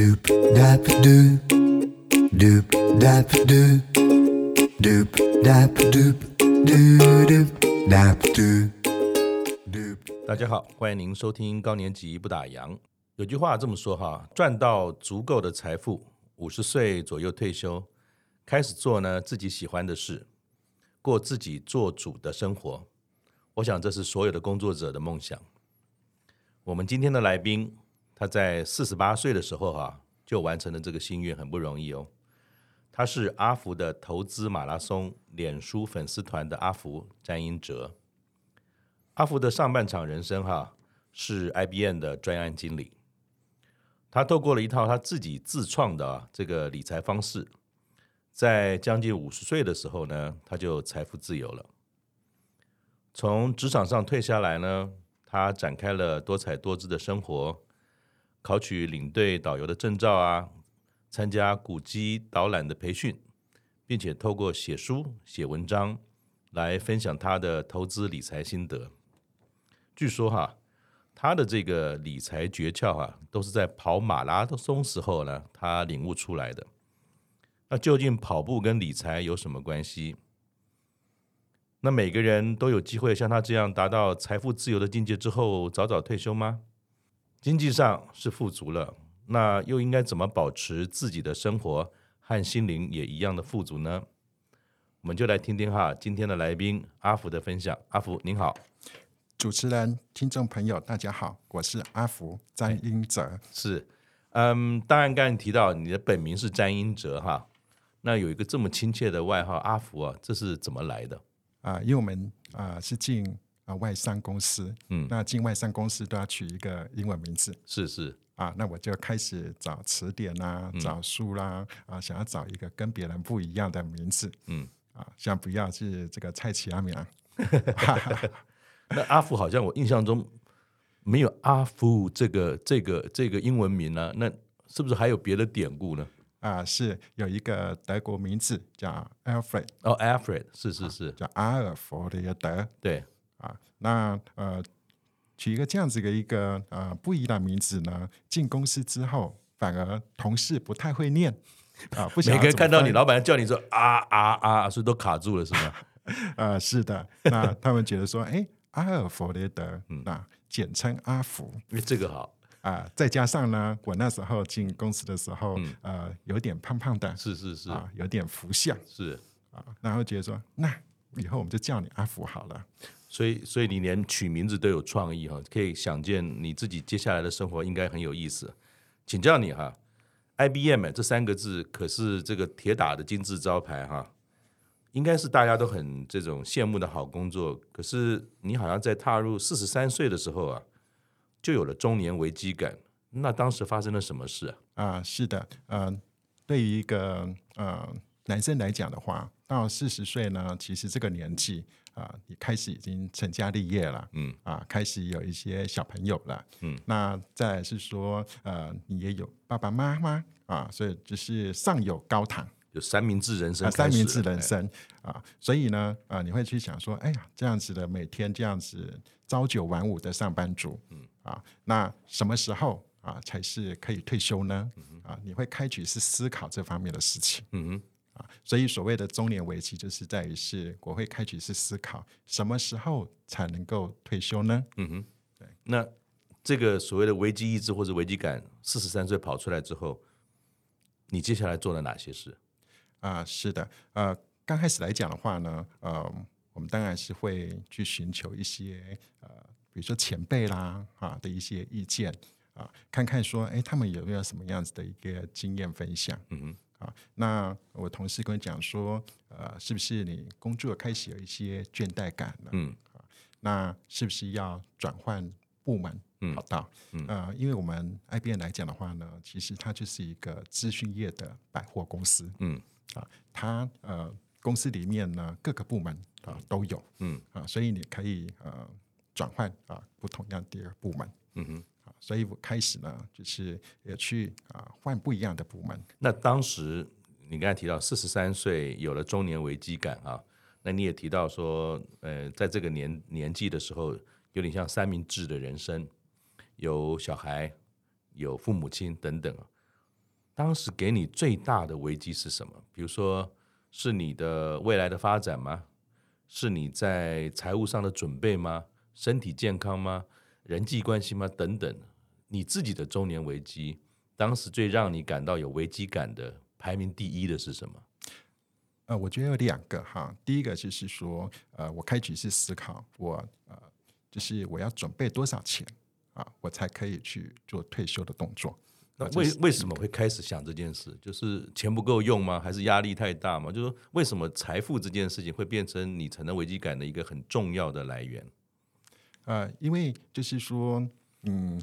Doop dap doop doop dap doop doop dap doop doop doop dap doop doop。大家好，欢迎您收听高年级不打烊。有句话这么说哈，赚到足够的财富，五十岁左右退休，开始做呢自己喜欢的事，过自己做主的生活。我想这是所有的工作者的梦想。我们今天的来宾。他在四十八岁的时候，哈，就完成了这个心愿，很不容易哦。他是阿福的投资马拉松脸书粉丝团的阿福詹英哲。阿福的上半场人生，哈，是 IBM 的专案经理。他透过了一套他自己自创的这个理财方式，在将近五十岁的时候呢，他就财富自由了。从职场上退下来呢，他展开了多彩多姿的生活。考取领队导游的证照啊，参加古迹导览的培训，并且透过写书写文章来分享他的投资理财心得。据说哈，他的这个理财诀窍啊，都是在跑马拉松时候呢，他领悟出来的。那究竟跑步跟理财有什么关系？那每个人都有机会像他这样达到财富自由的境界之后，早早退休吗？经济上是富足了，那又应该怎么保持自己的生活和心灵也一样的富足呢？我们就来听听哈今天的来宾阿福的分享。阿福您好，主持人、听众朋友大家好，我是阿福詹英哲。是，嗯，当然刚才提到你的本名是詹英哲哈，那有一个这么亲切的外号阿福啊，这是怎么来的？啊，因为我们啊是进。外商公司，嗯，那进外商公司都要取一个英文名字，是是。啊，那我就开始找词典啦，嗯、找书啦，啊，想要找一个跟别人不一样的名字，嗯，啊，像不要是这个蔡奇阿米啊，那阿福好像我印象中没有阿福这个这个这个英文名呢、啊，那是不是还有别的典故呢？啊，是有一个德国名字叫 Alfred，哦，Alfred，是是是，叫阿尔弗雷德，对。啊，那呃，取一个这样子的一个呃不一样的名字呢，进公司之后，反而同事不太会念啊，不 想每个人看到你老板叫你说啊啊啊，所以都卡住了是吗？呃，是的，那他们觉得说，哎，阿尔弗雷德，嗯，那简称阿福，因为这个好啊，再加上呢，我那时候进公司的时候，嗯、呃，有点胖胖的，是是是啊，有点福相，是啊，然后觉得说，那以后我们就叫你阿福好了。所以，所以你连取名字都有创意哈，可以想见你自己接下来的生活应该很有意思。请教你哈，IBM 这三个字可是这个铁打的金字招牌哈，应该是大家都很这种羡慕的好工作。可是你好像在踏入四十三岁的时候啊，就有了中年危机感。那当时发生了什么事啊？啊，是的，嗯、呃，对于一个呃男生来讲的话，到四十岁呢，其实这个年纪。啊，你开始已经成家立业了，嗯，啊，开始有一些小朋友了，嗯，那再来是说，呃，你也有爸爸妈妈啊，所以就是上有高堂，有三明治人生，啊，三明治人生啊，所以呢，啊，你会去想说，哎呀，这样子的每天这样子朝九晚五的上班族，嗯，啊，那什么时候啊才是可以退休呢？嗯啊，你会开始是思考这方面的事情，嗯哼。所以所谓的中年危机，就是在于是国会开始是思考什么时候才能够退休呢？嗯哼，对。那这个所谓的危机意志或者危机感，四十三岁跑出来之后，你接下来做了哪些事？啊，是的，呃，刚开始来讲的话呢，呃，我们当然是会去寻求一些呃，比如说前辈啦啊的一些意见啊，看看说，哎，他们有没有什么样子的一个经验分享？嗯哼。啊，那我同事跟我讲说，呃，是不是你工作开始有一些倦怠感了？嗯，啊，那是不是要转换部门跑道？嗯，呃，因为我们 IBM 来讲的话呢，其实它就是一个资讯业的百货公司。嗯，啊，它呃公司里面呢各个部门啊都有。嗯，啊，所以你可以呃转换啊不同样的部门。嗯哼。所以我开始呢，就是也去啊换不一样的部门。那当时你刚才提到四十三岁有了中年危机感啊，那你也提到说，呃，在这个年年纪的时候，有点像三明治的人生，有小孩，有父母亲等等。当时给你最大的危机是什么？比如说，是你的未来的发展吗？是你在财务上的准备吗？身体健康吗？人际关系吗？等等，你自己的中年危机，当时最让你感到有危机感的，排名第一的是什么？呃，我觉得有两个哈。第一个就是说，呃，我开始是思考我呃，就是我要准备多少钱啊，我才可以去做退休的动作。那为为什么会开始想这件事？就是钱不够用吗？还是压力太大吗？就是说，为什么财富这件事情会变成你产生危机感的一个很重要的来源？呃，因为就是说，嗯，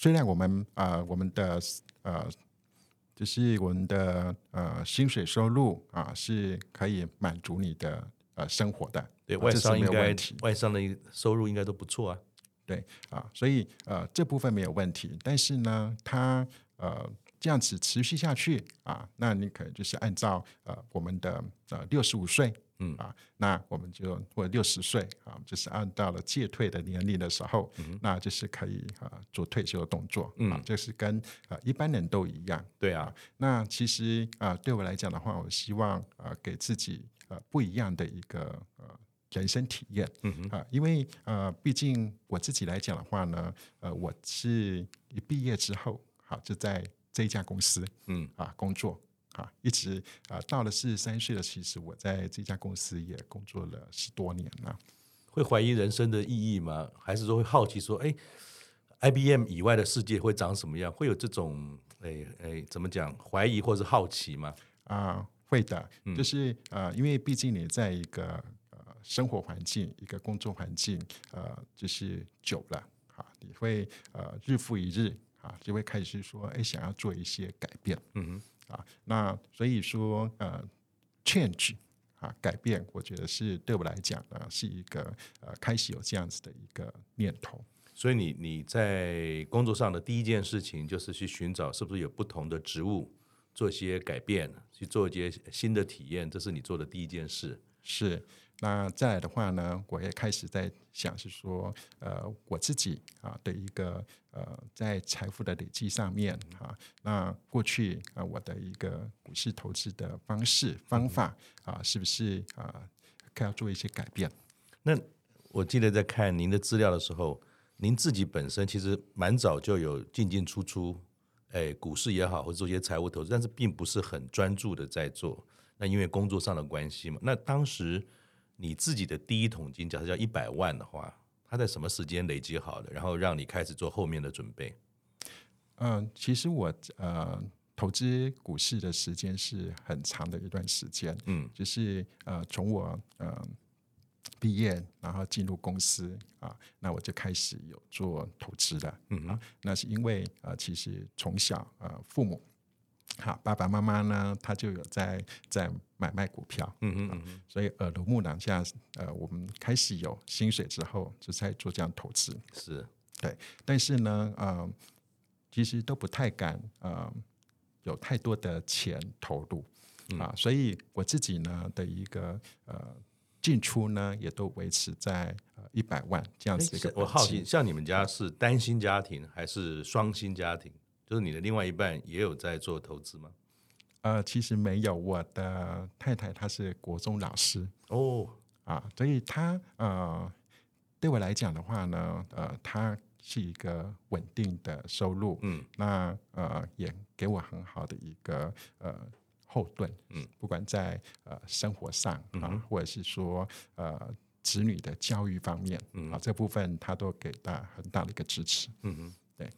虽然我们啊、呃，我们的呃，就是我们的呃薪水收入啊、呃，是可以满足你的呃生活的。对，外商应该外商的收入应该都不错啊。对啊，所以呃这部分没有问题，但是呢，它呃这样子持续下去啊，那你可能就是按照呃我们的呃六十五岁，嗯。啊，那我们就或者六十岁啊，就是按到了届退的年龄的时候，嗯、那就是可以啊做退休的动作，嗯，这、就是跟啊一般人都一样，对啊，那其实啊对我来讲的话，我希望啊给自己呃不一样的一个呃。人生体验，嗯哼。啊，因为呃，毕竟我自己来讲的话呢，呃，我是一毕业之后，好、啊、就在这一家公司，嗯。啊工作啊，一直啊到了四十三岁了，其实我在这家公司也工作了十多年了。会怀疑人生的意义吗？还是说会好奇说，哎，IBM 以外的世界会长什么样？会有这种哎哎怎么讲怀疑或是好奇吗？啊，会的，嗯、就是呃，因为毕竟你在一个。生活环境，一个工作环境，呃，就是久了，啊，你会呃日复一日，啊，就会开始说，哎，想要做一些改变，嗯哼，啊，那所以说，呃，change，啊，改变，我觉得是对我来讲呢，是一个呃开始有这样子的一个念头。所以你你在工作上的第一件事情，就是去寻找是不是有不同的职务，做一些改变，去做一些新的体验，这是你做的第一件事。是。那再来的话呢，我也开始在想，是说，呃，我自己啊的一个呃，在财富的累积上面啊，那过去啊我的一个股市投资的方式方法啊，是不是啊，可要做一些改变？那我记得在看您的资料的时候，您自己本身其实蛮早就有进进出出，哎，股市也好，或者做一些财务投资，但是并不是很专注的在做。那因为工作上的关系嘛，那当时。你自己的第一桶金，假设叫一百万的话，它在什么时间累积好的，然后让你开始做后面的准备？嗯、呃，其实我呃投资股市的时间是很长的一段时间，嗯，就是呃从我呃毕业，然后进入公司啊，那我就开始有做投资了，嗯啊，那是因为呃其实从小呃父母。好，爸爸妈妈呢，他就有在在买卖股票，嗯嗯嗯，嗯，所以耳濡目染下，呃，我们开始有薪水之后，就在做这样投资，是。对，但是呢，呃，其实都不太敢，呃，有太多的钱投入，啊，所以我自己呢的一个呃进出呢，也都维持在呃一百万这样子一个。我好奇，像你们家是单薪家庭还是双薪家庭？就是你的另外一半也有在做投资吗？呃，其实没有。我的太太她是国中老师哦，啊，所以她呃，对我来讲的话呢，呃，她是一个稳定的收入，嗯，那呃也给我很好的一个呃后盾，嗯，不管在呃生活上啊，嗯、或者是说呃子女的教育方面，嗯，啊，这部分她都给大很大的一个支持，嗯嗯，对。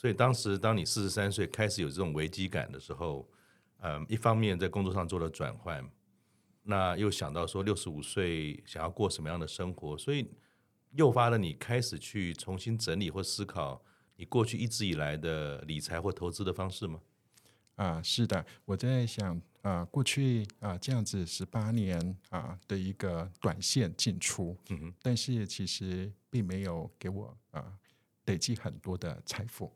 所以当时，当你四十三岁开始有这种危机感的时候，嗯，一方面在工作上做了转换，那又想到说六十五岁想要过什么样的生活，所以诱发了你开始去重新整理或思考你过去一直以来的理财或投资的方式吗？啊，是的，我在想啊，过去啊这样子十八年啊的一个短线进出，嗯哼，但是其实并没有给我啊累积很多的财富。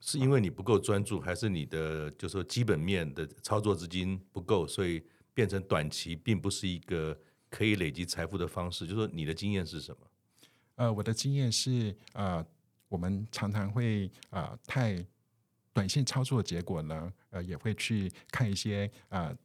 是因为你不够专注，还是你的就是说基本面的操作资金不够，所以变成短期并不是一个可以累积财富的方式？就是说你的经验是什么？呃，我的经验是，呃，我们常常会啊、呃、太短线操作的结果呢，呃，也会去看一些呃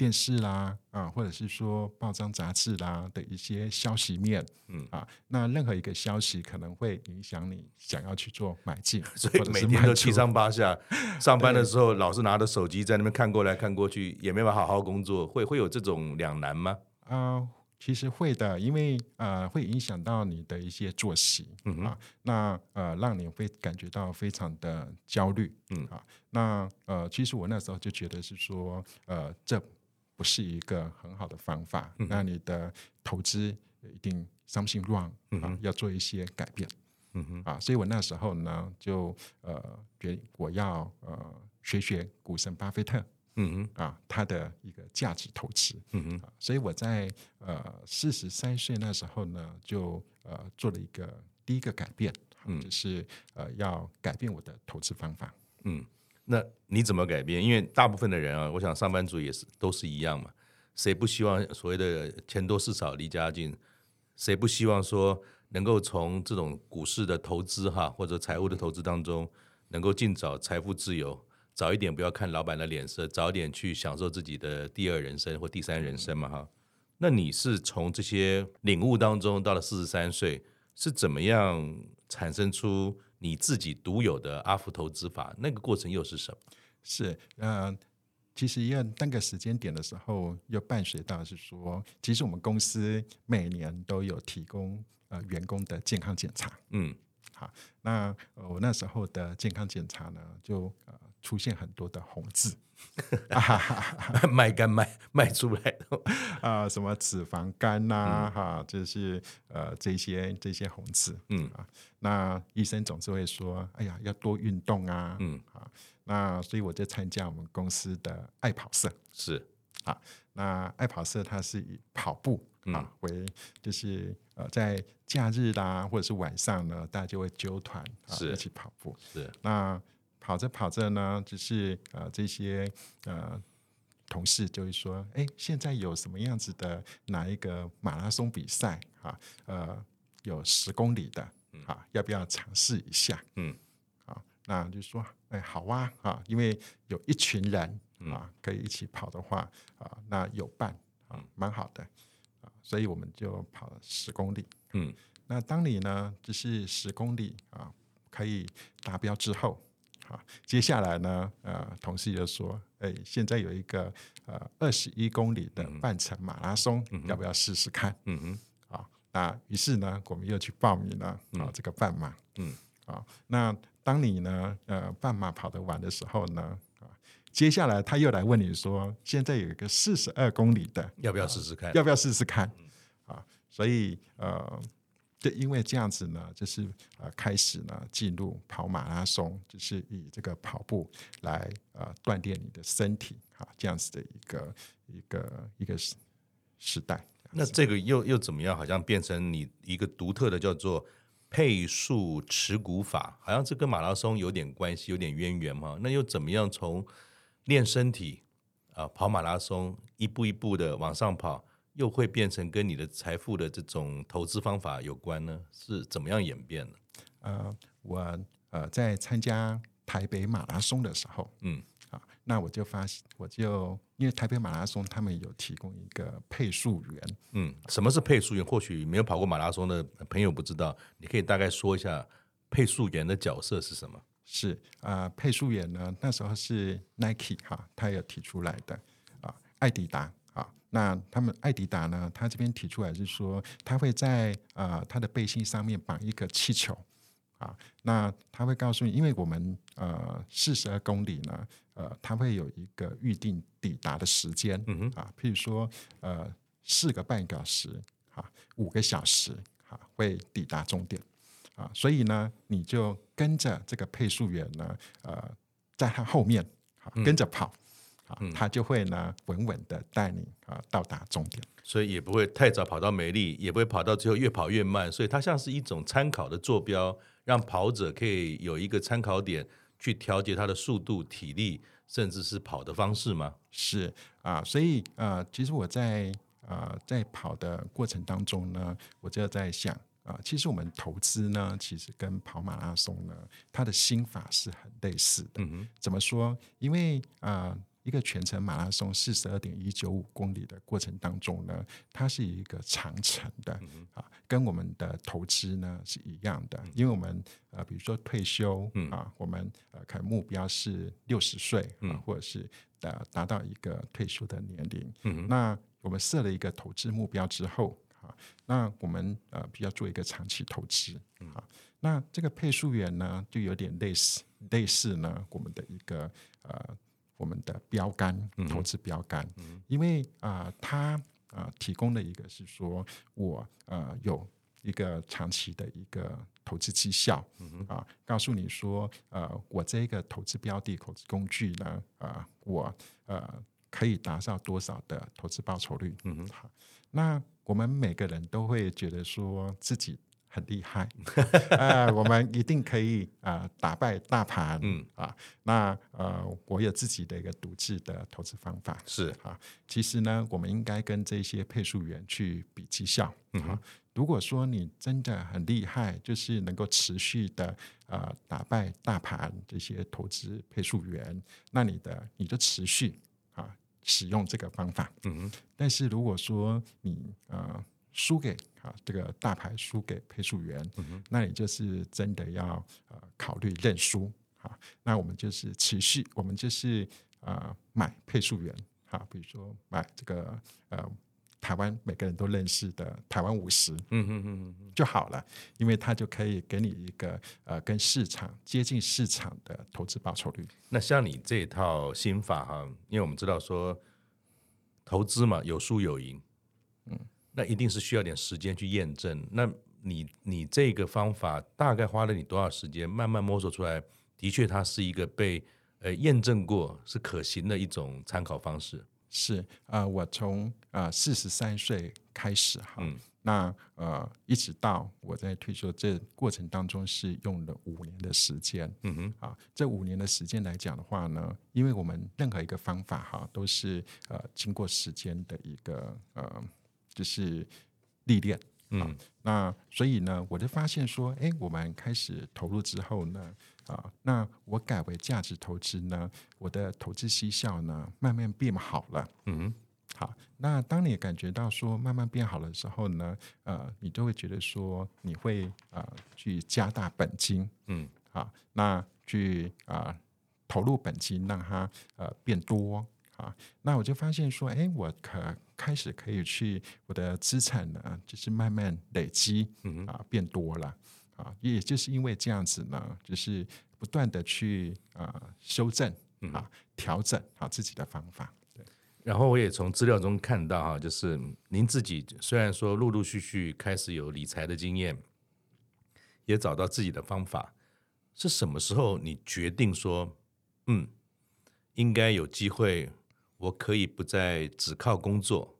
电视啦啊、呃，或者是说报章杂志啦的一些消息面，嗯啊，那任何一个消息可能会影响你想要去做买进，所以每天都七上八下，上班的时候老是拿着手机在那边看过来看过去，也没法好好工作，会会有这种两难吗？啊、呃。其实会的，因为呃会影响到你的一些作息，嗯啊，那呃让你会感觉到非常的焦虑，嗯啊，那呃其实我那时候就觉得是说，呃这不是一个很好的方法，嗯、那你的投资一定 something wrong，嗯啊，要做一些改变，嗯哼。啊，所以我那时候呢就呃觉得我要呃学学股神巴菲特。嗯哼。啊，他的一个价值投资，嗯哼、啊，所以我在呃四十三岁那时候呢，就呃做了一个第一个改变，嗯，就是呃要改变我的投资方法，嗯，那你怎么改变？因为大部分的人啊，我想上班族也是都是一样嘛，谁不希望所谓的钱多事少离家近？谁不希望说能够从这种股市的投资哈，或者财务的投资当中，能够尽早财富自由？早一点不要看老板的脸色，早点去享受自己的第二人生或第三人生嘛哈。那你是从这些领悟当中到了四十三岁，是怎么样产生出你自己独有的阿福投资法？那个过程又是什么？是呃，其实因为那个时间点的时候，又伴随到是说，其实我们公司每年都有提供呃员工的健康检查。嗯，好，那我那时候的健康检查呢，就呃。出现很多的红字，卖肝卖卖出来的 啊，什么脂肪肝呐、啊，哈、嗯，就是呃这些这些红字，嗯啊，那医生总是会说，哎呀，要多运动啊，嗯啊，那所以我就参加我们公司的爱跑社，是啊，那爱跑社它是以跑步啊、嗯、为，就是呃在假日啦或者是晚上呢，大家就会揪团啊一起跑步，是。那。跑着跑着呢，就是呃这些呃同事就会说，哎，现在有什么样子的哪一个马拉松比赛啊？呃，有十公里的啊，要不要尝试一下？嗯，啊，那就说，哎，好啊，啊，因为有一群人啊可以一起跑的话啊，那有伴啊，蛮好的。啊，所以我们就跑了十公里。嗯，那当你呢，就是十公里啊可以达标之后。啊，接下来呢，呃，同事就说，哎，现在有一个呃二十一公里的半程马拉松，嗯、要不要试试看？嗯嗯，啊，那于是呢，我们又去报名了啊，嗯、这个半马，嗯，啊，那当你呢，呃，半马跑得完的时候呢，啊，接下来他又来问你说，现在有一个四十二公里的，要不要试试看？要不要试试看？啊，所以呃。就因为这样子呢，就是呃开始呢进入跑马拉松，就是以这个跑步来呃锻炼你的身体啊，这样子的一个一个一个时时代。那这个又又怎么样？好像变成你一个独特的叫做配速持股法，好像这跟马拉松有点关系，有点渊源嘛。那又怎么样从练身体啊跑马拉松一步一步的往上跑？又会变成跟你的财富的这种投资方法有关呢？是怎么样演变的？呃，我呃在参加台北马拉松的时候，嗯，啊，那我就发现，我就因为台北马拉松他们有提供一个配速员，嗯，什么是配速员？或许没有跑过马拉松的朋友不知道，你可以大概说一下配速员的角色是什么？是啊，呃，配速员呢，那时候是 Nike 哈，他有提出来的啊，艾迪达啊。那他们艾迪达呢？他这边提出来是说，他会在呃他的背心上面绑一个气球啊。那他会告诉你，因为我们呃四十二公里呢，呃，他会有一个预定抵达的时间，嗯哼啊，譬如说呃四个半小时啊，五个小时啊，会抵达终点啊。所以呢，你就跟着这个配速员呢，呃，在他后面啊跟着跑。嗯嗯，他就会呢，稳稳的带你啊到达终点，所以也不会太早跑到没力，也不会跑到最后越跑越慢，所以它像是一种参考的坐标，让跑者可以有一个参考点去调节他的速度、体力，甚至是跑的方式吗？是啊，所以啊，其实我在啊在跑的过程当中呢，我就在想啊，其实我们投资呢，其实跟跑马拉松呢，它的心法是很类似的。嗯哼，怎么说？因为啊。呃一个全程马拉松四十二点一九五公里的过程当中呢，它是一个长程的啊，跟我们的投资呢是一样的。因为我们呃，比如说退休啊，我们呃，可能目标是六十岁啊，或者是达达到一个退休的年龄。那我们设了一个投资目标之后啊，那我们呃，比较做一个长期投资啊。那这个配速员呢，就有点类似类似呢，我们的一个呃。我们的标杆，投资标杆，因为啊、呃，它啊、呃、提供的一个是说，我呃有一个长期的一个投资绩效，嗯啊，告诉你说，呃，我这个投资标的、投资工具呢，啊、呃，我呃可以达到多少的投资报酬率，嗯哼，好，那我们每个人都会觉得说自己。很厉害，呃，我们一定可以啊、呃、打败大盘，嗯。啊，那呃，我有自己的一个独自的投资方法，是。啊，其实呢，我们应该跟这些配速员去比绩效，嗯哼，如果说你真的很厉害，就是能够持续的呃打败大盘这些投资配速员，那你的你就持续啊使用这个方法，嗯哼，但是如果说你呃。输给啊这个大牌输给配速员，嗯、哼那你就是真的要呃考虑认输啊。那我们就是持续，我们就是呃买配速员啊，比如说买这个呃台湾每个人都认识的台湾五十，嗯嗯嗯嗯就好了，因为它就可以给你一个呃跟市场接近市场的投资报酬率。那像你这套心法哈，因为我们知道说投资嘛有输有赢，嗯。那一定是需要点时间去验证。那你你这个方法大概花了你多少时间，慢慢摸索出来？的确，它是一个被呃验证过是可行的一种参考方式。是啊、呃，我从啊四十三岁开始哈，嗯、那呃一直到我在退休这过程当中是用了五年的时间。嗯哼，啊，这五年的时间来讲的话呢，因为我们任何一个方法哈都是呃经过时间的一个呃。就是历练，嗯，那所以呢，我就发现说，哎，我们开始投入之后呢，啊，那我改为价值投资呢，我的投资绩效呢，慢慢变好了，嗯，好，那当你感觉到说慢慢变好的时候呢，呃，你就会觉得说，你会啊、呃、去加大本金，嗯，好，那去啊、呃、投入本金，让它呃变多。啊，那我就发现说，哎，我可开始可以去我的资产呢，就是慢慢累积，啊，变多了，啊，也就是因为这样子呢，就是不断的去啊修正啊调整啊自己的方法。对，然后我也从资料中看到哈，就是您自己虽然说陆陆续续开始有理财的经验，也找到自己的方法，是什么时候你决定说，嗯，应该有机会？我可以不再只靠工作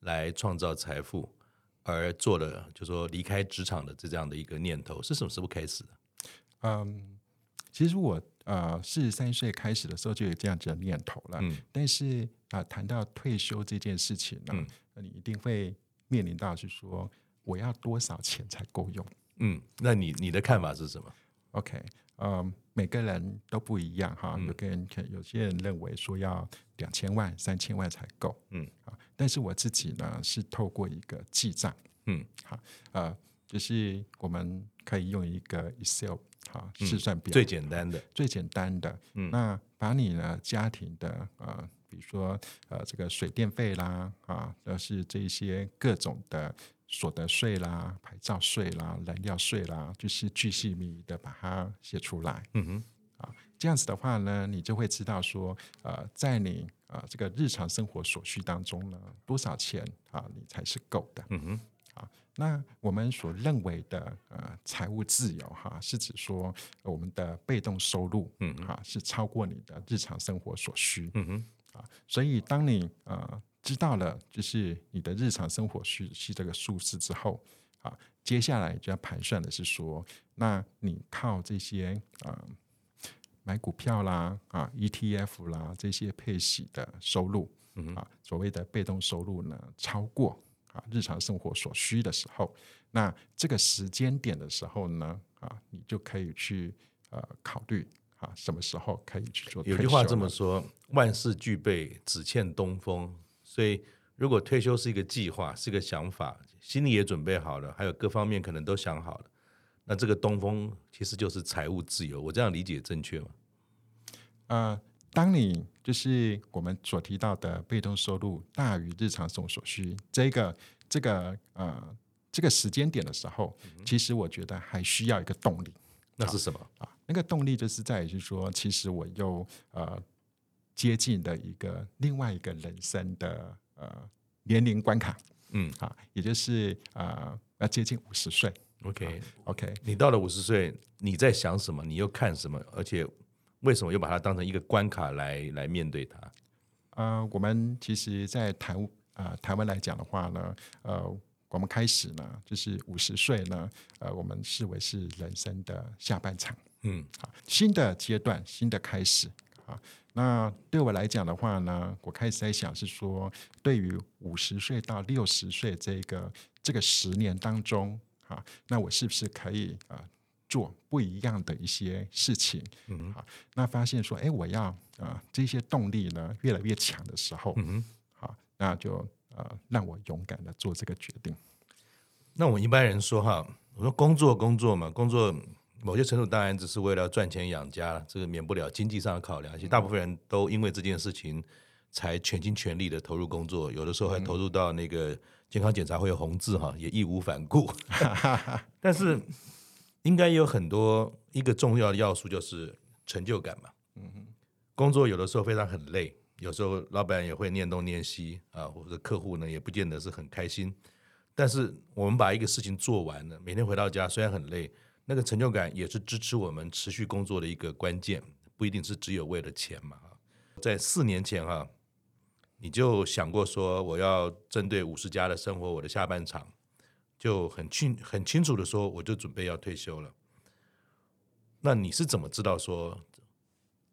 来创造财富，而做了就说离开职场的这这样的一个念头，是什么时候开始的？嗯，其实我呃四十三岁开始的时候就有这样子的念头了。嗯，但是啊、呃，谈到退休这件事情呢，那、嗯、你一定会面临到是说我要多少钱才够用？嗯，那你你的看法是什么？OK。呃，每个人都不一样哈。有个人可有些人认为说要两千万、三千万才够，嗯啊。但是我自己呢，是透过一个记账，嗯，好，呃，就是我们可以用一个 Excel 哈试算表，最简单的，最简单的，嗯，那把你呢家庭的呃，比如说呃这个水电费啦啊，都是这些各种的。所得税啦、牌照税啦、燃料税啦，就是巨细靡遗的把它写出来。嗯哼，啊，这样子的话呢，你就会知道说，呃，在你啊、呃、这个日常生活所需当中呢，多少钱啊你才是够的。嗯哼，啊，那我们所认为的呃财务自由哈，是指说我们的被动收入，嗯哼，啊是超过你的日常生活所需。嗯哼，啊，所以当你呃。知道了，就是你的日常生活需是这个数字之后，啊，接下来就要盘算的是说，那你靠这些啊买股票啦，啊 ETF 啦这些配息的收入，嗯啊所谓的被动收入呢，超过啊日常生活所需的时候，那这个时间点的时候呢，啊，你就可以去呃考虑啊什么时候可以去做。有句话这么说：万事俱备，只欠东风。所以，如果退休是一个计划，是一个想法，心里也准备好了，还有各方面可能都想好了，那这个东风其实就是财务自由。我这样理解正确吗？呃，当你就是我们所提到的被动收入大于日常生活所需，这个这个呃这个时间点的时候，嗯、其实我觉得还需要一个动力。那是什么啊？那个动力就是在于是说，其实我又呃接近的一个另外一个人生的呃年龄关卡。嗯，啊，也就是呃要接近五十岁。OK OK，你到了五十岁，你在想什么？你又看什么？而且。为什么又把它当成一个关卡来来面对它？呃，我们其实，在台呃台湾来讲的话呢，呃，我们开始呢，就是五十岁呢，呃，我们视为是人生的下半场，嗯，啊，新的阶段，新的开始啊。那对我来讲的话呢，我开始在想是说，对于五十岁到六十岁这个这个十年当中，啊，那我是不是可以啊？呃做不一样的一些事情，嗯，好，那发现说，哎，我要啊、呃、这些动力呢越来越强的时候，嗯，好，那就呃让我勇敢的做这个决定。那我们一般人说哈，我说工作工作嘛，工作某些程度当然只是为了赚钱养家，这个免不了经济上的考量。而且大部分人都因为这件事情才全心全力的投入工作，有的时候还投入到那个健康检查会有红字哈，也义无反顾。但是。应该有很多一个重要的要素就是成就感嘛。嗯哼，工作有的时候非常很累，有时候老板也会念东念西啊，或者客户呢也不见得是很开心。但是我们把一个事情做完了，每天回到家虽然很累，那个成就感也是支持我们持续工作的一个关键，不一定是只有为了钱嘛。在四年前哈，你就想过说我要针对五十加的生活，我的下半场。就很清很清楚的说，我就准备要退休了。那你是怎么知道说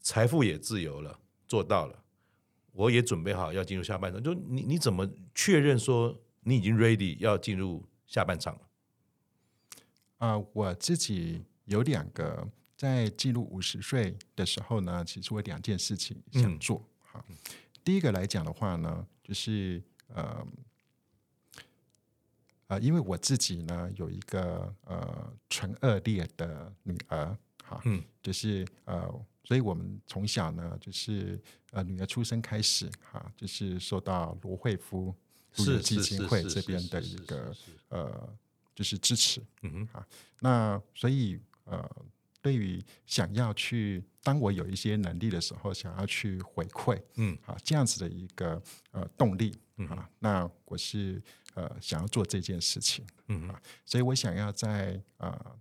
财富也自由了，做到了，我也准备好要进入下半场？就你你怎么确认说你已经 ready 要进入下半场了？啊、呃，我自己有两个，在进入五十岁的时候呢，其实我有两件事情想做。好、嗯，第一个来讲的话呢，就是呃。呃，因为我自己呢有一个呃纯恶劣的女儿，哈，嗯，就是呃，所以我们从小呢就是呃女儿出生开始，哈，就是受到罗慧夫基金会这边的一个呃就是支持，嗯哼，啊，那所以呃，对于想要去当我有一些能力的时候，想要去回馈，嗯，啊，这样子的一个呃动力，啊，那我是。呃，想要做这件事情，嗯啊，所以我想要在呃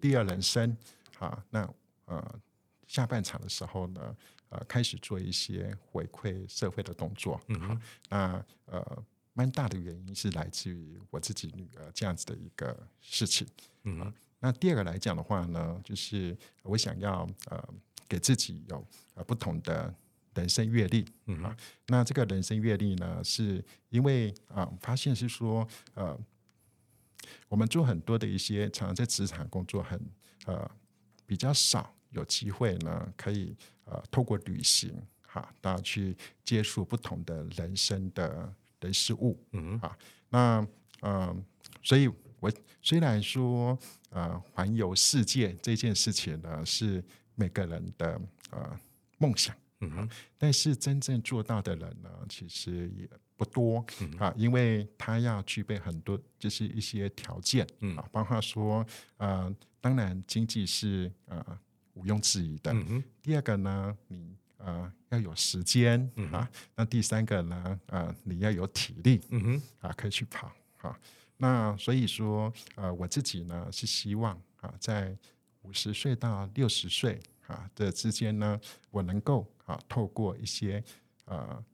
第二人生啊，那呃下半场的时候呢，呃开始做一些回馈社会的动作，嗯哼，那呃蛮大的原因是来自于我自己女儿这样子的一个事情，嗯哼，那第二个来讲的话呢，就是我想要呃给自己有呃不同的。人生阅历，嗯啊，那这个人生阅历呢，是因为啊，发现是说，呃，我们做很多的一些，常常在职场工作很呃比较少有机会呢，可以呃透过旅行哈，大家去接触不同的人生的人事物，嗯啊，那嗯、呃，所以我虽然说呃环游世界这件事情呢，是每个人的呃梦想。嗯哼，但是真正做到的人呢，其实也不多啊，因为他要具备很多，就是一些条件啊，包括说，呃，当然经济是呃毋庸置疑的。嗯第二个呢，你呃要有时间啊，那第三个呢，呃，你要有体力，嗯哼，啊，可以去跑啊。那所以说，呃，我自己呢是希望啊，在五十岁到六十岁。啊的之间呢，我能够啊透过一些呃，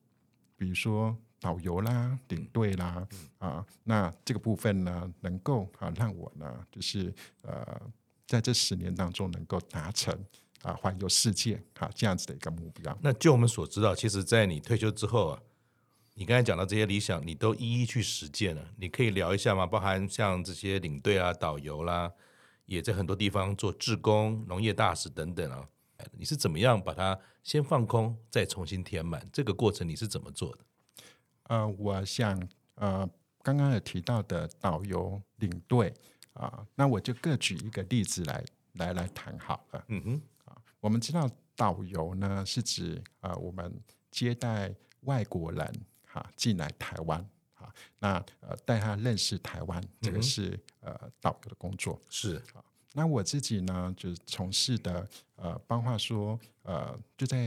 比如说导游啦、领队啦啊，那这个部分呢，能够啊让我呢，就是呃在这十年当中能够达成啊环游世界啊这样子的一个目标。那就我们所知道，其实，在你退休之后啊，你刚才讲到这些理想，你都一一去实践了。你可以聊一下吗？包含像这些领队啊、导游啦，也在很多地方做志工、农业大使等等啊。你是怎么样把它先放空，再重新填满？这个过程你是怎么做的？呃，我想呃，刚刚有提到的导游、领队啊、呃，那我就各举一个例子来来来谈好了。嗯哼，啊，我们知道导游呢是指呃我们接待外国人。啊，进来台湾啊，那呃带他认识台湾，这个是呃导游的工作。是啊，那我自己呢，就是从事的呃，包括说呃，就在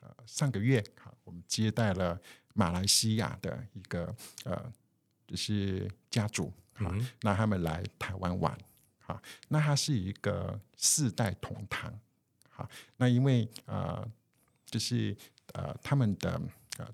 呃上个月啊，我们接待了马来西亚的一个呃，就是家族啊，嗯、那他们来台湾玩啊，那他是一个四代同堂啊，那因为呃，就是呃他们的。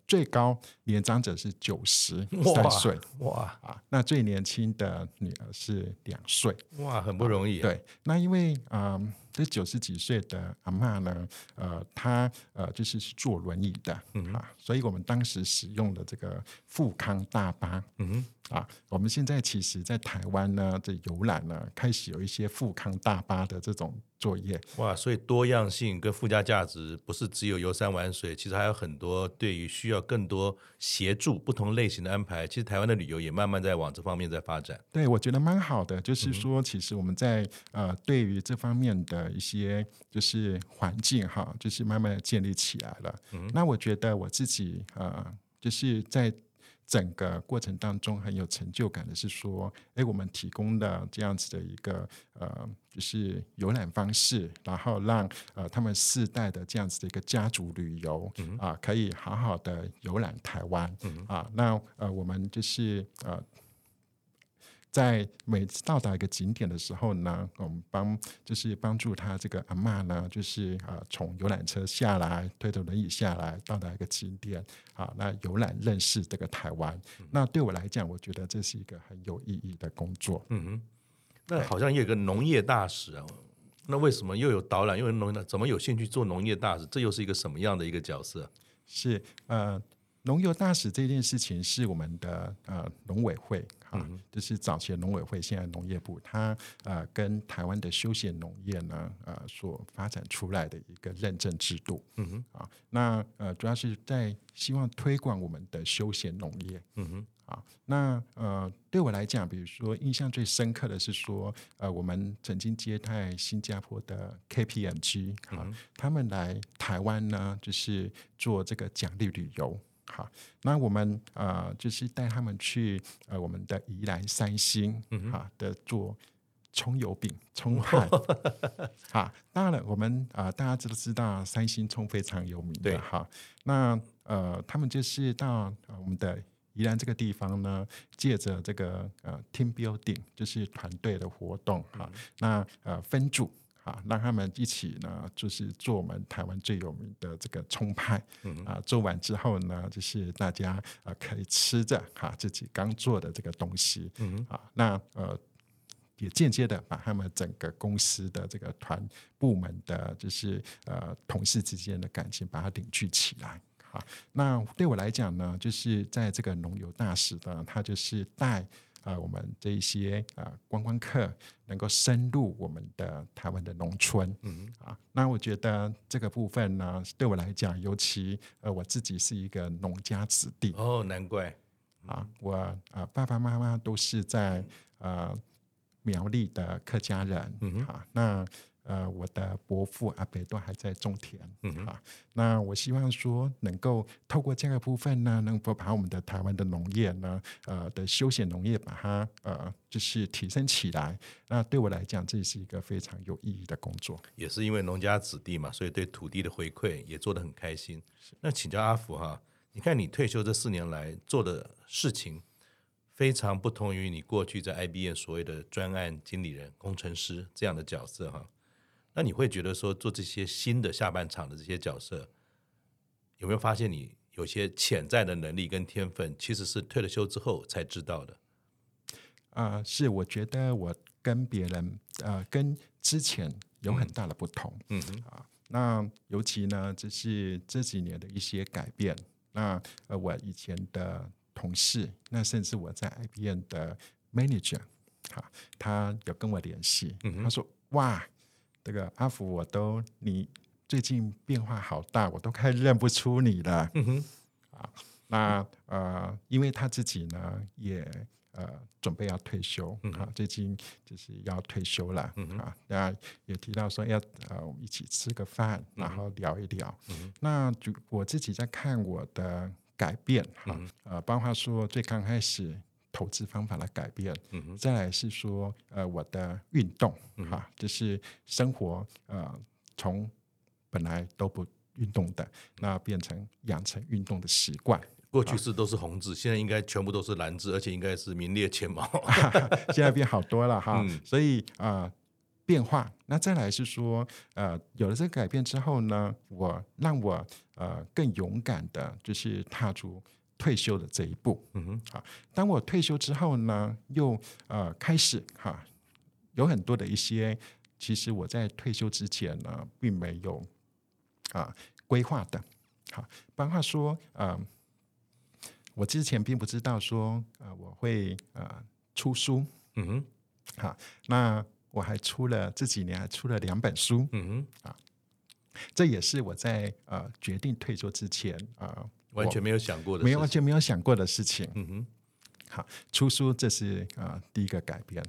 最高年长者是九十三岁，哇啊！那最年轻的女儿是两岁，哇，很不容易啊。对，那因为嗯，这九十几岁的阿嬷呢，呃，她呃就是坐轮椅的，嗯啊，所以我们当时使用的这个富康大巴，嗯啊，我们现在其实，在台湾呢，这游览呢，开始有一些富康大巴的这种。作业哇，所以多样性跟附加价值不是只有游山玩水，其实还有很多对于需要更多协助不同类型的安排。其实台湾的旅游也慢慢在往这方面在发展。对，我觉得蛮好的，就是说，其实我们在呃对于这方面的一些就是环境哈，就是慢慢的建立起来了。嗯，那我觉得我自己呃就是在。整个过程当中很有成就感的是说，哎，我们提供的这样子的一个呃，就是游览方式，然后让呃他们世代的这样子的一个家族旅游啊，可以好好的游览台湾啊。那呃，我们就是呃。在每次到达一个景点的时候呢，我们帮就是帮助他这个阿嬷呢，就是啊从游览车下来，推着轮椅下来，到达一个景点啊，那游览认识这个台湾。嗯、那对我来讲，我觉得这是一个很有意义的工作。嗯哼，那好像也有个农业大使啊，那为什么又有导览，又有农业，怎么有兴趣做农业大使？这又是一个什么样的一个角色？是呃。农业大使这件事情是我们的呃农委会啊，嗯、就是早期的农委会，现在农业部，它呃跟台湾的休闲农业呢呃所发展出来的一个认证制度。嗯哼啊，那呃主要是在希望推广我们的休闲农业。嗯哼啊，那呃对我来讲，比如说印象最深刻的是说，呃我们曾经接待新加坡的 KPMG 啊，嗯、他们来台湾呢，就是做这个奖励旅游。好，那我们呃就是带他们去呃我们的宜兰三星哈、嗯、哼的做葱油饼、葱汉。好，当然了，我们啊、呃、大家都知道三星葱非常有名的哈。那呃他们就是到我们的宜兰这个地方呢，借着这个呃 team building 就是团队的活动哈，嗯、那呃分组。啊，让他们一起呢，就是做我们台湾最有名的这个葱派。嗯啊，做完之后呢，就是大家啊可以吃着哈自己刚做的这个东西。嗯啊，那呃也间接的把他们整个公司的这个团部门的，就是呃同事之间的感情，把它凝聚起来。好，那对我来讲呢，就是在这个农游大使呢，他就是带。啊、呃，我们这一些啊、呃、观光客能够深入我们的台湾的农村，嗯啊，那我觉得这个部分呢，对我来讲，尤其呃我自己是一个农家子弟哦，难怪啊，我啊、呃、爸爸妈妈都是在呃苗栗的客家人，嗯啊，那。呃，我的伯父阿伯都还在种田，嗯哼啊，那我希望说能够透过这个部分呢，能够把我们的台湾的农业呢，呃的休闲农业把它呃就是提升起来。那对我来讲，这是一个非常有意义的工作。也是因为农家子弟嘛，所以对土地的回馈也做得很开心。那请教阿福哈，你看你退休这四年来做的事情，非常不同于你过去在 IBM 所谓的专案经理人、工程师这样的角色哈。那你会觉得说做这些新的下半场的这些角色，有没有发现你有些潜在的能力跟天分，其实是退了休之后才知道的？啊、呃，是，我觉得我跟别人呃跟之前有很大的不同。嗯哼啊，那尤其呢，这是这几年的一些改变那呃，我以前的同事，那甚至我在 IBM 的 manager，哈，他有跟我联系，嗯、他说：“哇，这个阿福，我都你最近变化好大，我都快认不出你了。嗯哼”啊，那呃，因为他自己呢也。呃，准备要退休，嗯、啊，最近就是要退休了，嗯、哼啊，那也提到说要呃，我们一起吃个饭，然后聊一聊。嗯、那就我自己在看我的改变，哈、嗯，呃，包括说最刚开始投资方法的改变，嗯、哼再来是说呃我的运动，哈、就是生活呃从本来都不运动的，那变成养成运动的习惯。过去是都是红字，现在应该全部都是蓝字，而且应该是名列前茅。现在变好多了哈，嗯、所以啊、呃，变化。那再来是说，呃，有了这个改变之后呢，我让我呃更勇敢的，就是踏出退休的这一步。嗯哼，好。当我退休之后呢，又呃开始哈，有很多的一些，其实我在退休之前呢，并没有啊、呃、规划的。好，包括说呃。我之前并不知道说，呃，我会呃出书，嗯哼，好，那我还出了这几年还出了两本书，嗯哼，啊，这也是我在呃决定退休之前啊，呃、完全没有想过的，没有完全没有想过的事情，嗯哼，好，出书这是啊、呃、第一个改变，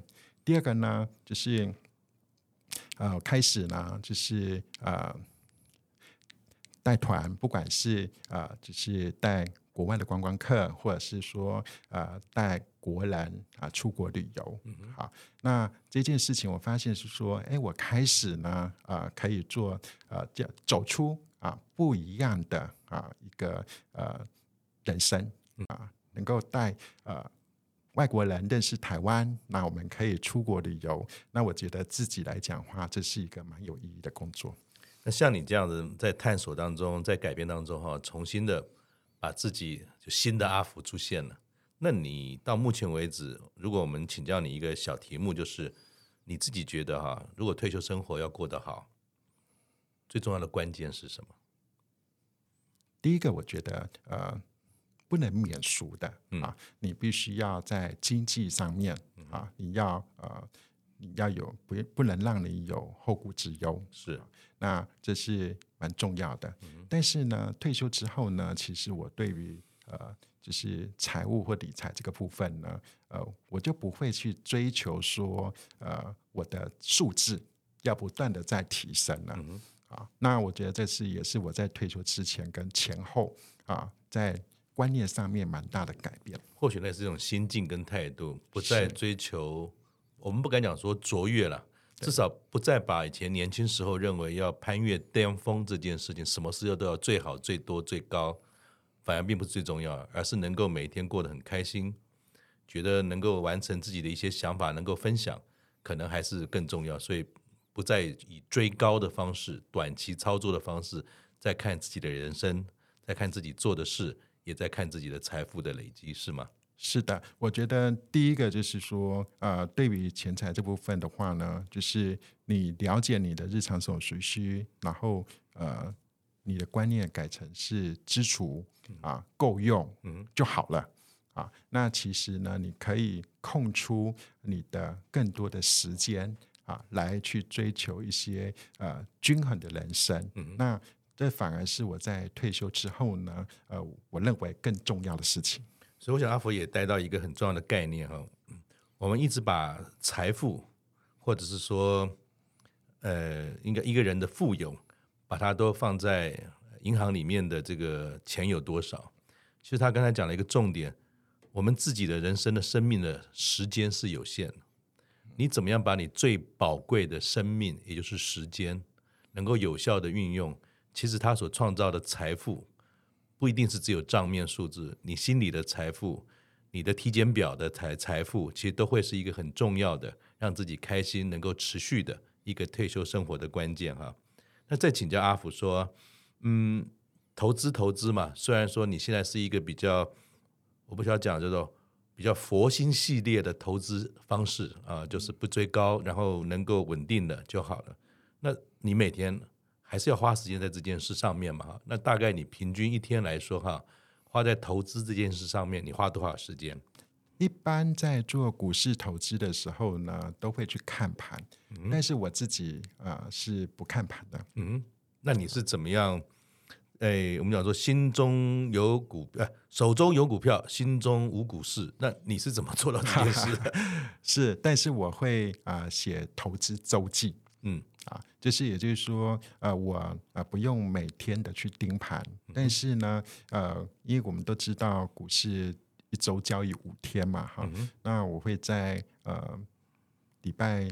第二个呢就是，呃，开始呢就是呃带团，不管是啊、呃、就是带。国外的观光客，或者是说，呃，带国人啊、呃、出国旅游，嗯、哼。好，那这件事情我发现是说，哎，我开始呢，啊、呃，可以做，呃，叫走出啊、不一样的啊、一个呃人生啊、能够带呃外国人认识台湾，那我们可以出国旅游，那我觉得自己来讲话，这是一个蛮有意义的工作。那像你这样子，在探索当中，在改变当中，哈，重新的。把自己就新的阿福出现了。那你到目前为止，如果我们请教你一个小题目，就是你自己觉得哈，如果退休生活要过得好，最重要的关键是什么？第一个，我觉得呃，不能免俗的、嗯、啊，你必须要在经济上面啊，你要呃，你要有不不能让你有后顾之忧，是，那这是。蛮重要的，但是呢，退休之后呢，其实我对于呃，就是财务或理财这个部分呢，呃，我就不会去追求说，呃，我的数字要不断的在提升了，啊，那我觉得这次也是我在退休之前跟前后啊，在观念上面蛮大的改变。或许那是一种心境跟态度，不再追求，我们不敢讲说卓越了。至少不再把以前年轻时候认为要攀越巅峰这件事情，什么事要都要最好、最多、最高，反而并不是最重要，而是能够每天过得很开心，觉得能够完成自己的一些想法，能够分享，可能还是更重要。所以不再以追高的方式、短期操作的方式，在看自己的人生，在看自己做的事，也在看自己的财富的累积，是吗？是的，我觉得第一个就是说，呃，对于钱财这部分的话呢，就是你了解你的日常所需，然后呃，你的观念改成是支出啊，够用嗯就好了啊。那其实呢，你可以空出你的更多的时间啊，来去追求一些呃均衡的人生。嗯那这反而是我在退休之后呢，呃，我认为更重要的事情。所以，我想阿福也带到一个很重要的概念哈，我们一直把财富，或者是说，呃，应该一个人的富有，把它都放在银行里面的这个钱有多少。其实他刚才讲了一个重点，我们自己的人生的生命的时间是有限的，你怎么样把你最宝贵的生命，也就是时间，能够有效的运用，其实他所创造的财富。不一定是只有账面数字，你心里的财富，你的体检表的财财富，其实都会是一个很重要的，让自己开心、能够持续的一个退休生活的关键哈。那再请教阿福说，嗯，投资投资嘛，虽然说你现在是一个比较，我不需要讲这种比较佛心系列的投资方式啊，就是不追高，然后能够稳定的就好了。那你每天？还是要花时间在这件事上面嘛？那大概你平均一天来说哈，花在投资这件事上面，你花多少时间？一般在做股市投资的时候呢，都会去看盘，嗯、但是我自己啊、呃、是不看盘的。嗯，那你是怎么样？哎，我们讲说心中有股，呃，手中有股票，心中无股市。那你是怎么做到这件事的？是，但是我会啊、呃、写投资周记。嗯啊，就是也就是说，呃，我啊、呃、不用每天的去盯盘，嗯、但是呢，呃，因为我们都知道股市。一周交易五天嘛，哈、嗯，那我会在呃礼拜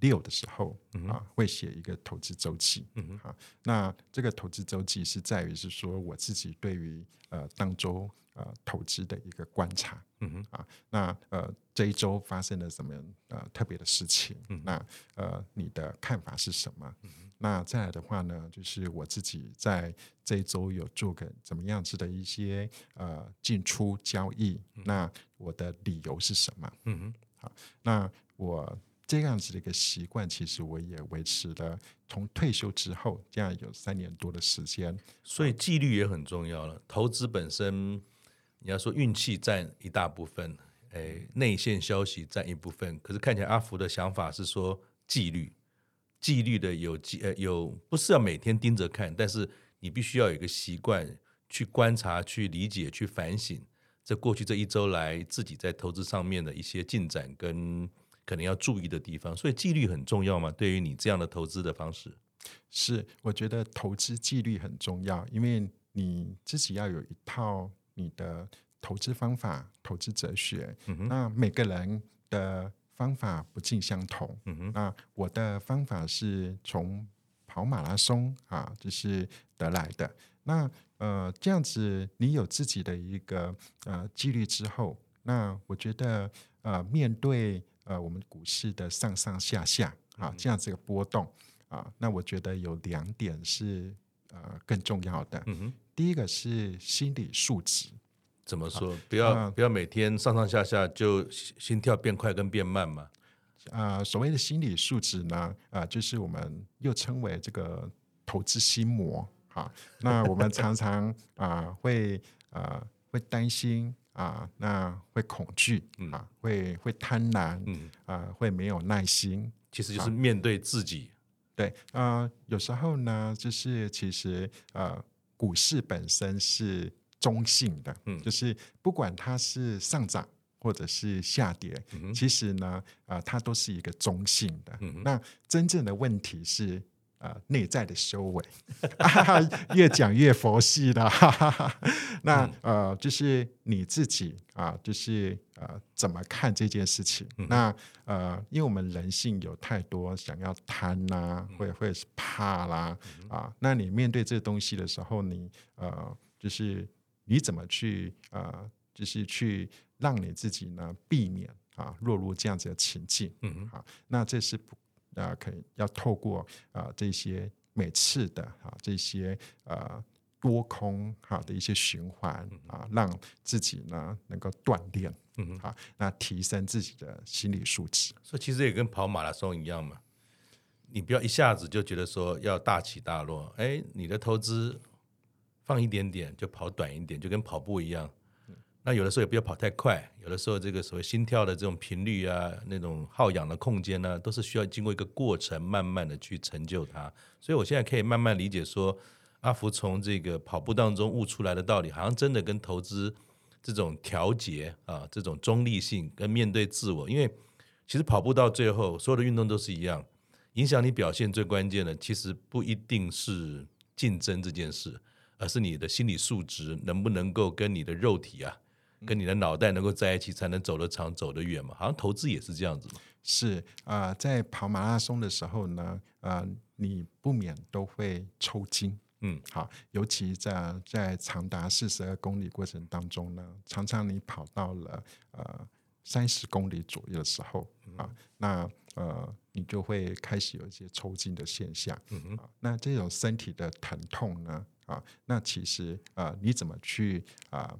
六的时候、嗯、啊，会写一个投资周期，嗯，好，那这个投资周期是在于是说我自己对于呃当周呃投资的一个观察，嗯啊，那呃这一周发生了什么呃特别的事情，嗯、那呃你的看法是什么？嗯那再来的话呢，就是我自己在这一周有做个怎么样子的一些呃进出交易，嗯、那我的理由是什么？嗯哼，好，那我这样子的一个习惯，其实我也维持了从退休之后这样有三年多的时间，所以纪律也很重要了。投资本身，你要说运气占一大部分，哎，内线消息占一部分，可是看起来阿福的想法是说纪律。纪律的有纪呃有不是要每天盯着看，但是你必须要有一个习惯去观察、去理解、去反省，这过去这一周来自己在投资上面的一些进展跟可能要注意的地方，所以纪律很重要嘛。对于你这样的投资的方式，是我觉得投资纪律很重要，因为你自己要有一套你的投资方法、投资哲学。嗯，那每个人的。方法不尽相同，嗯，那我的方法是从跑马拉松啊，就是得来的。那呃，这样子你有自己的一个呃纪律之后，那我觉得呃，面对呃我们股市的上上下下啊，这样子的波动啊，那我觉得有两点是呃更重要的。嗯哼，第一个是心理素质。怎么说？不要、呃、不要每天上上下下就心跳变快跟变慢嘛？啊、呃，所谓的心理素质呢，啊、呃，就是我们又称为这个投资心魔啊。那我们常常啊、呃、会啊、呃、会担心啊、呃，那会恐惧啊，嗯、会会贪婪，嗯啊、呃，会没有耐心。其实就是面对自己。啊、对啊、呃，有时候呢，就是其实呃，股市本身是。中性的，嗯，就是不管它是上涨或者是下跌，嗯、其实呢，啊、呃，它都是一个中性的。嗯、那真正的问题是，呃，内在的修为。越讲越佛系了。那呃，就是你自己啊、呃，就是呃，怎么看这件事情？嗯、那呃，因为我们人性有太多想要贪呐、啊，或者或者是怕啦，啊、那你面对这个东西的时候，你呃，就是。你怎么去呃，就是去让你自己呢避免啊落入这样子的情境？嗯哼，好，那这是啊，可以要透过啊这些每次的啊这些呃多空哈的一些循环啊，让自己呢能够锻炼，嗯哼，好，那提升自己的心理素质。所以其实也跟跑马拉松一样嘛，你不要一下子就觉得说要大起大落，哎，你的投资。放一点点就跑短一点，就跟跑步一样。那有的时候也不要跑太快，有的时候这个所谓心跳的这种频率啊，那种耗氧的空间呢，都是需要经过一个过程，慢慢的去成就它。所以我现在可以慢慢理解说，阿福从这个跑步当中悟出来的道理，好像真的跟投资这种调节啊，这种中立性跟面对自我，因为其实跑步到最后，所有的运动都是一样，影响你表现最关键的，其实不一定是竞争这件事。而是你的心理素质能不能够跟你的肉体啊，跟你的脑袋能够在一起，才能走得长、走得远嘛？好像投资也是这样子嘛。是啊、呃，在跑马拉松的时候呢，啊、呃，你不免都会抽筋。嗯，好，尤其在在长达四十二公里过程当中呢，常常你跑到了呃三十公里左右的时候啊，那呃你就会开始有一些抽筋的现象。嗯哼，那这种身体的疼痛呢？啊，那其实啊，你怎么去啊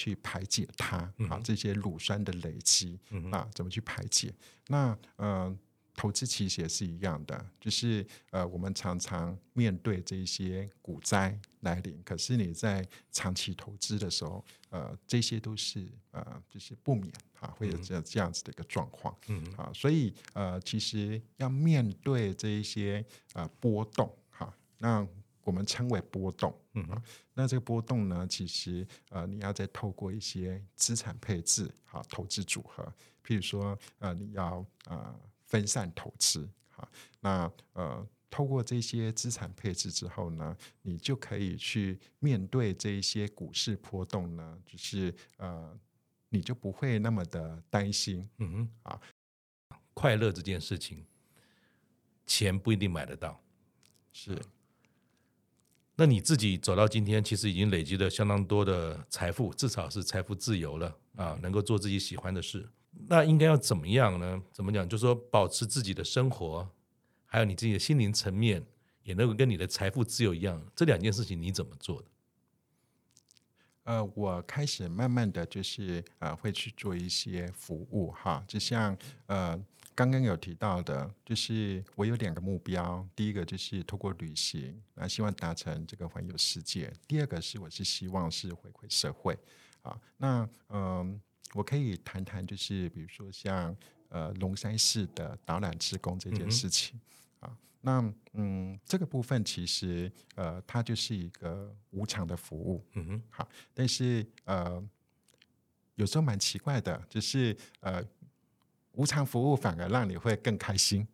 去排解它啊？这些乳酸的累积啊，怎么去排解？那呃，投资其实也是一样的，就是呃，我们常常面对这些股灾来临，可是你在长期投资的时候，呃，这些都是呃，就是不免啊，会有这这样子的一个状况，嗯啊，所以呃，其实要面对这一些呃波动，哈、啊，那我们称为波动，嗯啊，那这个波动呢，其实呃，你要再透过一些资产配置，好、啊，投资组合，譬如说呃，你要呃。分散投资，好，那呃，透过这些资产配置之后呢，你就可以去面对这一些股市波动呢，就是呃，你就不会那么的担心，嗯哼，啊，快乐这件事情，钱不一定买得到，是，那你自己走到今天，其实已经累积了相当多的财富，至少是财富自由了啊，能够做自己喜欢的事。那应该要怎么样呢？怎么讲？就是说，保持自己的生活，还有你自己的心灵层面，也能够跟你的财富自由一样。这两件事情你怎么做的？呃，我开始慢慢的就是呃，会去做一些服务哈。就像呃，刚刚有提到的，就是我有两个目标，第一个就是透过旅行，啊，希望达成这个环游世界；第二个是我是希望是回馈社会啊。那嗯。呃我可以谈谈，就是比如说像呃龙山寺的导览职工这件事情、嗯、啊，那嗯这个部分其实呃它就是一个无偿的服务，嗯哼，好，但是呃有时候蛮奇怪的，就是呃无偿服务反而让你会更开心，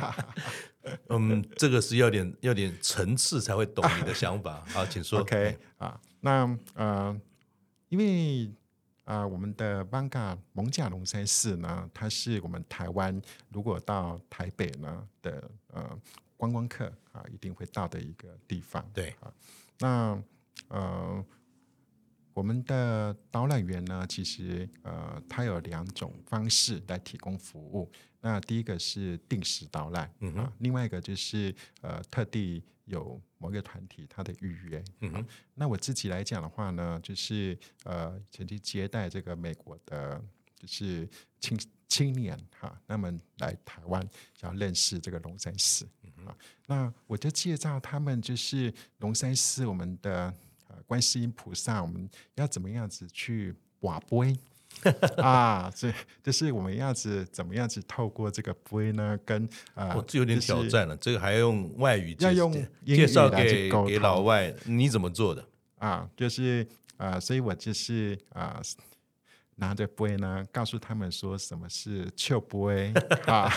嗯，这个是要点要点层次才会懂你的想法，好，请说，OK 啊，那呃因为。啊、呃，我们的艋舺艋舺龙山寺呢，它是我们台湾如果到台北呢的呃观光客啊，一定会到的一个地方。对啊，那呃，我们的导览员呢，其实呃，他有两种方式来提供服务。那第一个是定时导览，嗯哼，啊，另外一个就是呃，特地。有某个团体他的预约，嗯哼，那我自己来讲的话呢，就是呃，曾经接待这个美国的，就是青青年哈，那么来台湾想要认识这个龙山寺，嗯哼，那我就介绍他们，就是龙山寺我们的呃观世音菩萨，我们要怎么样子去瓦杯。啊，这就是我们样子怎么样子透过这个杯呢？跟啊，这有点挑战了。这个还要用外语要用介绍给给老外，你怎么做的？啊，就是啊，所以我就是啊，拿着杯呢，告诉他们说什么是笑杯 啊，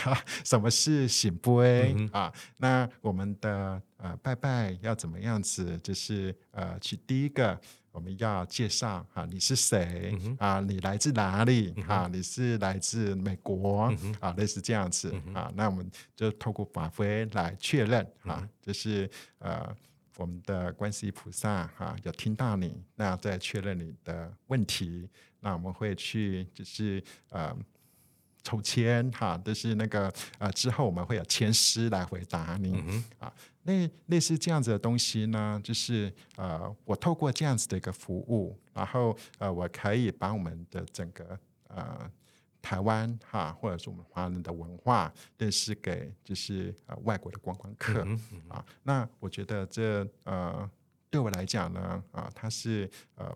什么是醒杯、嗯、啊。那我们的呃拜拜要怎么样子？就是呃，去第一个。我们要介绍啊，你是谁、嗯、啊？你来自哪里、嗯、啊？你是来自美国、嗯、啊？类似这样子、嗯、啊？那我们就透过法徽来确认啊，嗯、就是呃，我们的观世音菩萨哈，有听到你，那再确认你的问题，那我们会去就是呃。抽签哈，就是那个呃，之后我们会有签师来回答你、嗯、啊。那类似这样子的东西呢，就是呃，我透过这样子的一个服务，然后呃，我可以把我们的整个呃台湾哈，或者是我们华人的文化，认识给就是呃外国的观光客、嗯嗯、啊。那我觉得这呃对我来讲呢啊，它是呃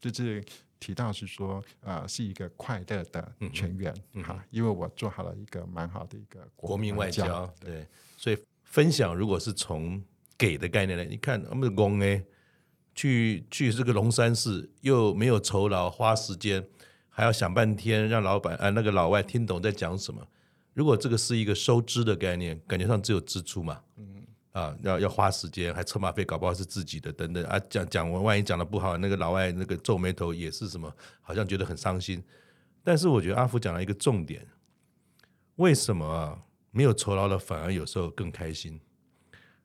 就是。提到是说，呃，是一个快乐的全员哈、嗯嗯，因为我做好了一个蛮好的一个国民外交，对，对，所以分享如果是从给的概念来，你看我们的公哎，去去这个龙山寺又没有酬劳，花时间还要想半天让老板啊、呃、那个老外听懂在讲什么，如果这个是一个收支的概念，感觉上只有支出嘛。嗯啊，要要花时间，还车马费，搞不好是自己的，等等啊，讲讲完，万一讲的不好，那个老外那个皱眉头也是什么，好像觉得很伤心。但是我觉得阿福讲了一个重点，为什么啊，没有酬劳的反而有时候更开心？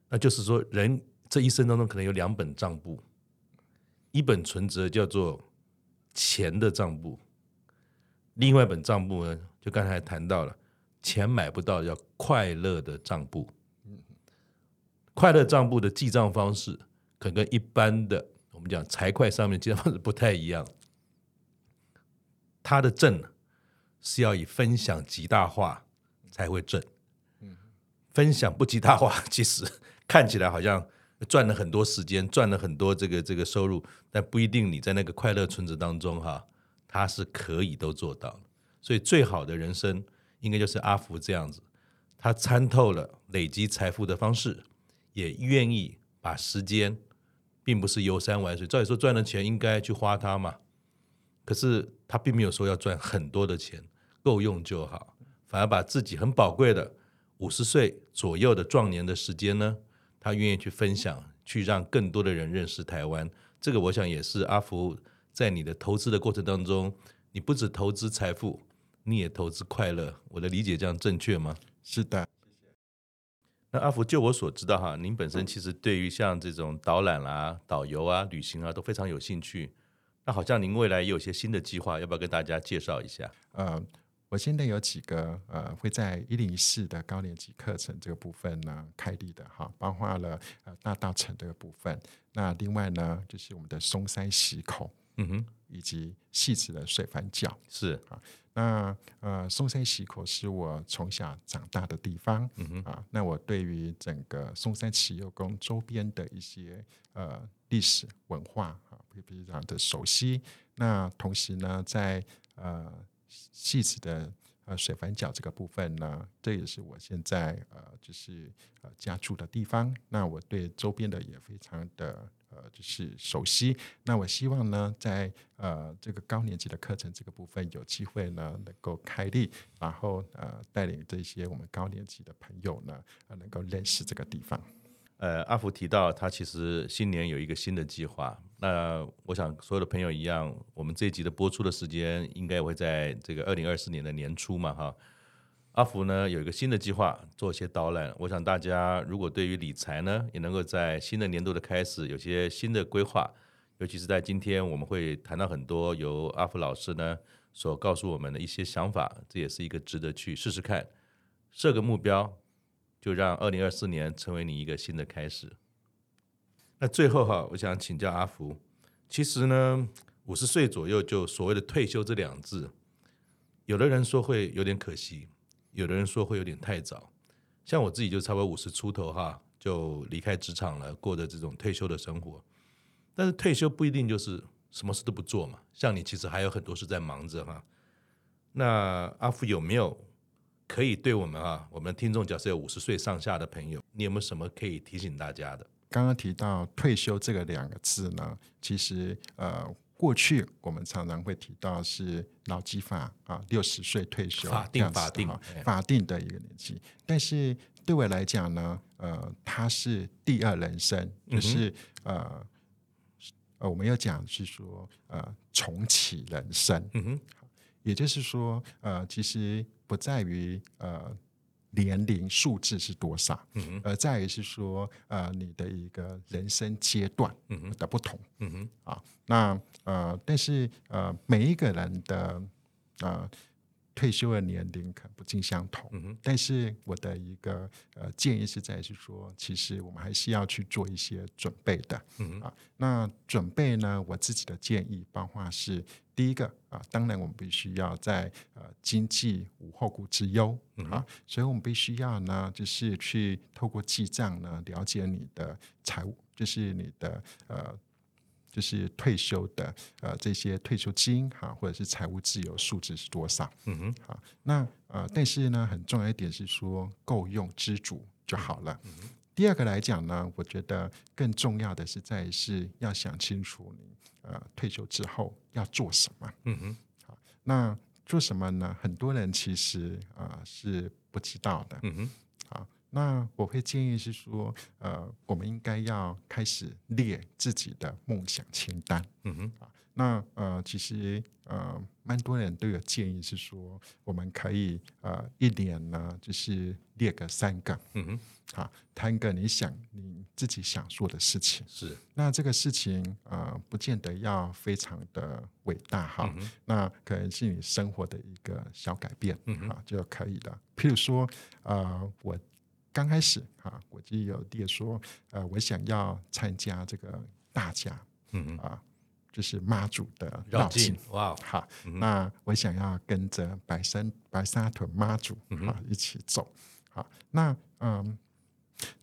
那就是说，人这一生当中可能有两本账簿，一本存折叫做钱的账簿，另外一本账簿呢，就刚才谈到了，钱买不到，叫快乐的账簿。快乐账簿的记账方式，可能跟一般的我们讲财会上面记账方式不太一样。它的正是要以分享极大化才会挣。分享不极大化，其实看起来好像赚了很多时间，赚了很多这个这个收入，但不一定你在那个快乐村子当中哈，他是可以都做到。所以最好的人生，应该就是阿福这样子，他参透了累积财富的方式，也愿意把时间，并不是游山玩水。照理说赚了钱应该去花它嘛，可是他并没有说要赚很多的钱，够用就好，反而把自己很宝贵的。五十岁左右的壮年的时间呢，他愿意去分享，去让更多的人认识台湾。这个我想也是阿福在你的投资的过程当中，你不只投资财富，你也投资快乐。我的理解这样正确吗？是的。那阿福，就我所知道哈，您本身其实对于像这种导览啊、导游啊、旅行啊都非常有兴趣。那好像您未来也有些新的计划，要不要跟大家介绍一下？呃。我现在有几个呃，会在一零一四的高年级课程这个部分呢开立的哈，包括了呃大稻城这个部分。那另外呢，就是我们的松山溪口，嗯哼，以及细致的水帆脚是啊。那呃松山溪口是我从小长大的地方，嗯啊。那我对于整个松山慈祐宫周边的一些呃历史文化啊，会非常的熟悉。那同时呢，在呃戏子的呃水帆角这个部分呢，这也是我现在呃就是呃家住的地方。那我对周边的也非常的呃就是熟悉。那我希望呢，在呃这个高年级的课程这个部分有机会呢能够开立，然后呃带领这些我们高年级的朋友呢，呃能够认识这个地方。呃，阿福提到他其实新年有一个新的计划。那我想所有的朋友一样，我们这一集的播出的时间应该会在这个二零二四年的年初嘛，哈。阿福呢有一个新的计划，做一些导览。我想大家如果对于理财呢，也能够在新的年度的开始有些新的规划，尤其是在今天我们会谈到很多由阿福老师呢所告诉我们的一些想法，这也是一个值得去试试看，设个目标。就让二零二四年成为你一个新的开始。那最后哈，我想请教阿福，其实呢，五十岁左右就所谓的退休这两字，有的人说会有点可惜，有的人说会有点太早。像我自己就差不多五十出头哈，就离开职场了，过着这种退休的生活。但是退休不一定就是什么事都不做嘛，像你其实还有很多事在忙着哈。那阿福有没有？可以对我们啊，我们听众假设有五十岁上下的朋友，你有没有什么可以提醒大家的？刚刚提到退休这个两个字呢，其实呃，过去我们常常会提到是劳基法啊，六十岁退休法定法定法定的一个年纪。但是对我来讲呢，呃，它是第二人生，就是、嗯、呃呃，我们要讲是说呃，重启人生。嗯哼，也就是说呃，其实。不在于呃年龄数字是多少，而在于是说呃你的一个人生阶段的不同，嗯哼，啊，那呃但是呃每一个人的呃退休的年龄可不尽相同，嗯，但是我的一个呃建议是在于是说，其实我们还是要去做一些准备的，嗯，啊，那准备呢，我自己的建议包括是。第一个啊，当然我们必须要在呃经济无后顾之忧。嗯啊，所以我们必须要呢，就是去透过记账呢，了解你的财务，就是你的呃，就是退休的呃这些退休金哈，或者是财务自由数值是多少？嗯哼，好，那呃，但是呢，很重要一点是说够用知足就好了。第二个来讲呢，我觉得更重要的是在是要想清楚你。呃，退休之后要做什么？嗯哼，好，那做什么呢？很多人其实啊、呃、是不知道的。嗯哼，好，那我会建议是说，呃，我们应该要开始列自己的梦想清单。嗯哼，啊，那呃，其实呃，蛮多人都有建议是说，我们可以呃一年呢，就是列个三个。嗯哼。啊，谈个你想你自己想做的事情。是，那这个事情呃，不见得要非常的伟大哈。嗯、那可能是你生活的一个小改变，嗯啊就可以的。譬如说，呃，我刚开始啊，我就有列说，呃，我想要参加这个大家，嗯啊，就是妈祖的绕境境。哇，好，嗯那我想要跟着白山白沙屯妈祖嗯啊一起走。好，那嗯。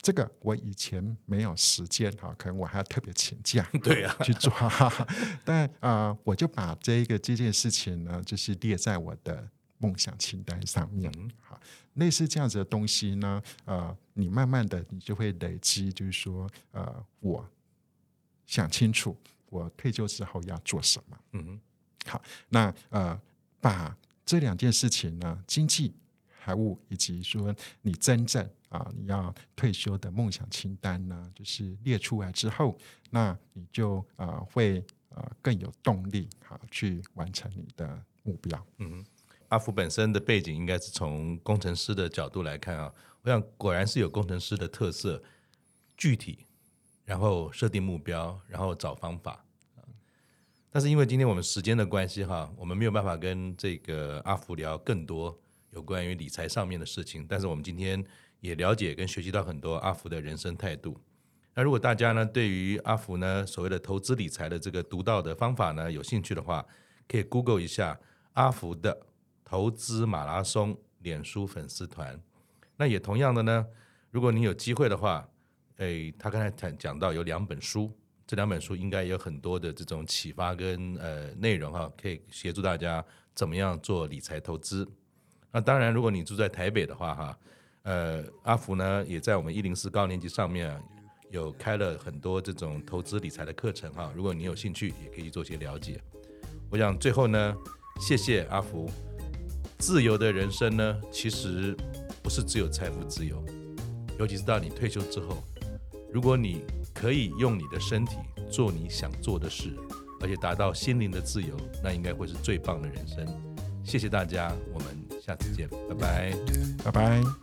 这个我以前没有时间哈，可能我还要特别请假，对啊，去做。但啊、呃，我就把这一个这件事情呢，就是列在我的梦想清单上面。好，类似这样子的东西呢，呃，你慢慢的你就会累积，就是说，呃，我想清楚我退休之后要做什么。嗯哼，好，那呃，把这两件事情呢，经济、财务以及说你真正。啊，你要退休的梦想清单呢，就是列出来之后，那你就呃会呃更有动力哈、啊，去完成你的目标。嗯，阿福本身的背景应该是从工程师的角度来看啊，我想果然是有工程师的特色，具体，然后设定目标，然后找方法。但是因为今天我们时间的关系哈，我们没有办法跟这个阿福聊更多有关于理财上面的事情，但是我们今天。也了解跟学习到很多阿福的人生态度。那如果大家呢对于阿福呢所谓的投资理财的这个独到的方法呢有兴趣的话，可以 Google 一下阿福的投资马拉松脸书粉丝团。那也同样的呢，如果你有机会的话，诶，他刚才讲讲到有两本书，这两本书应该有很多的这种启发跟呃内容哈，可以协助大家怎么样做理财投资。那当然，如果你住在台北的话哈。呃，阿福呢也在我们一零四高年级上面，有开了很多这种投资理财的课程哈。如果你有兴趣，也可以做些了解。我想最后呢，谢谢阿福。自由的人生呢，其实不是只有财富自由，尤其是到你退休之后，如果你可以用你的身体做你想做的事，而且达到心灵的自由，那应该会是最棒的人生。谢谢大家，我们下次见，拜拜，拜拜。